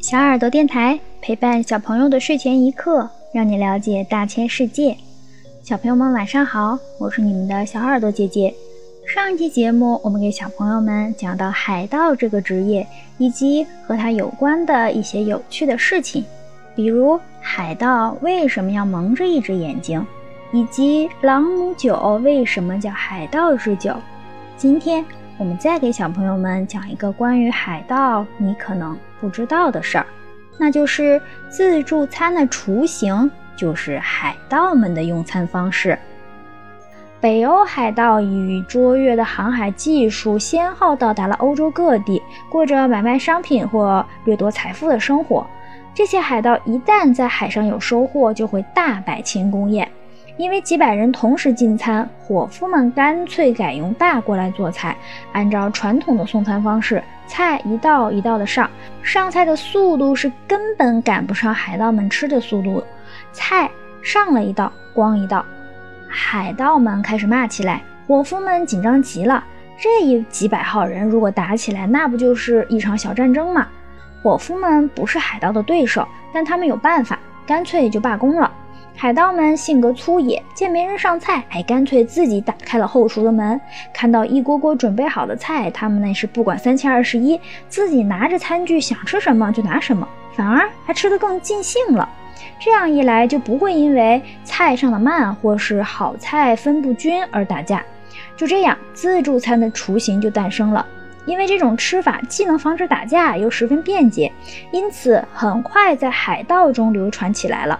小耳朵电台陪伴小朋友的睡前一刻，让你了解大千世界。小朋友们晚上好，我是你们的小耳朵姐姐。上一期节目，我们给小朋友们讲到海盗这个职业以及和他有关的一些有趣的事情，比如海盗为什么要蒙着一只眼睛，以及朗姆酒为什么叫海盗之酒。今天。我们再给小朋友们讲一个关于海盗你可能不知道的事儿，那就是自助餐的雏形就是海盗们的用餐方式。北欧海盗以卓越的航海技术，先后到达了欧洲各地，过着买卖商品或掠夺财富的生活。这些海盗一旦在海上有收获，就会大摆庆功宴。因为几百人同时进餐，伙夫们干脆改用大锅来做菜。按照传统的送餐方式，菜一道一道的上，上菜的速度是根本赶不上海盗们吃的速度。菜上了一道，光一道，海盗们开始骂起来，伙夫们紧张极了。这一几百号人如果打起来，那不就是一场小战争吗？伙夫们不是海盗的对手，但他们有办法，干脆就罢工了。海盗们性格粗野，见没人上菜，还干脆自己打开了后厨的门。看到一锅锅准备好的菜，他们那是不管三七二十一，自己拿着餐具想吃什么就拿什么，反而还吃得更尽兴了。这样一来，就不会因为菜上的慢或是好菜分不均而打架。就这样，自助餐的雏形就诞生了。因为这种吃法既能防止打架，又十分便捷，因此很快在海盗中流传起来了。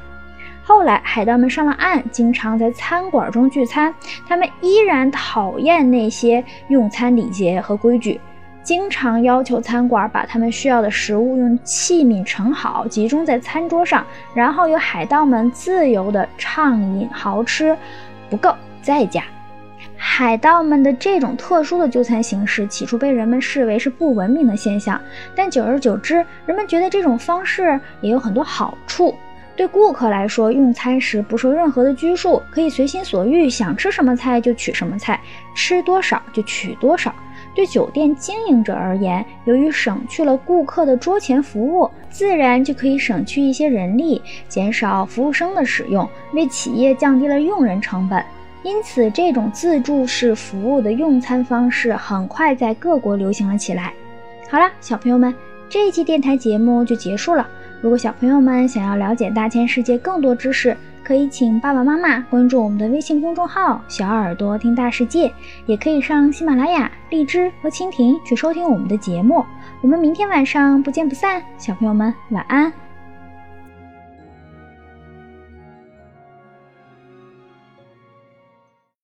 后来，海盗们上了岸，经常在餐馆中聚餐。他们依然讨厌那些用餐礼节和规矩，经常要求餐馆把他们需要的食物用器皿盛好，集中在餐桌上，然后由海盗们自由地畅饮豪吃。不够再加。海盗们的这种特殊的就餐形式，起初被人们视为是不文明的现象，但久而久之，人们觉得这种方式也有很多好处。对顾客来说，用餐时不受任何的拘束，可以随心所欲，想吃什么菜就取什么菜，吃多少就取多少。对酒店经营者而言，由于省去了顾客的桌前服务，自然就可以省去一些人力，减少服务生的使用，为企业降低了用人成本。因此，这种自助式服务的用餐方式很快在各国流行了起来。好了，小朋友们，这一期电台节目就结束了。如果小朋友们想要了解大千世界更多知识，可以请爸爸妈妈关注我们的微信公众号“小耳朵听大世界”，也可以上喜马拉雅、荔枝和蜻蜓去收听我们的节目。我们明天晚上不见不散，小朋友们晚安。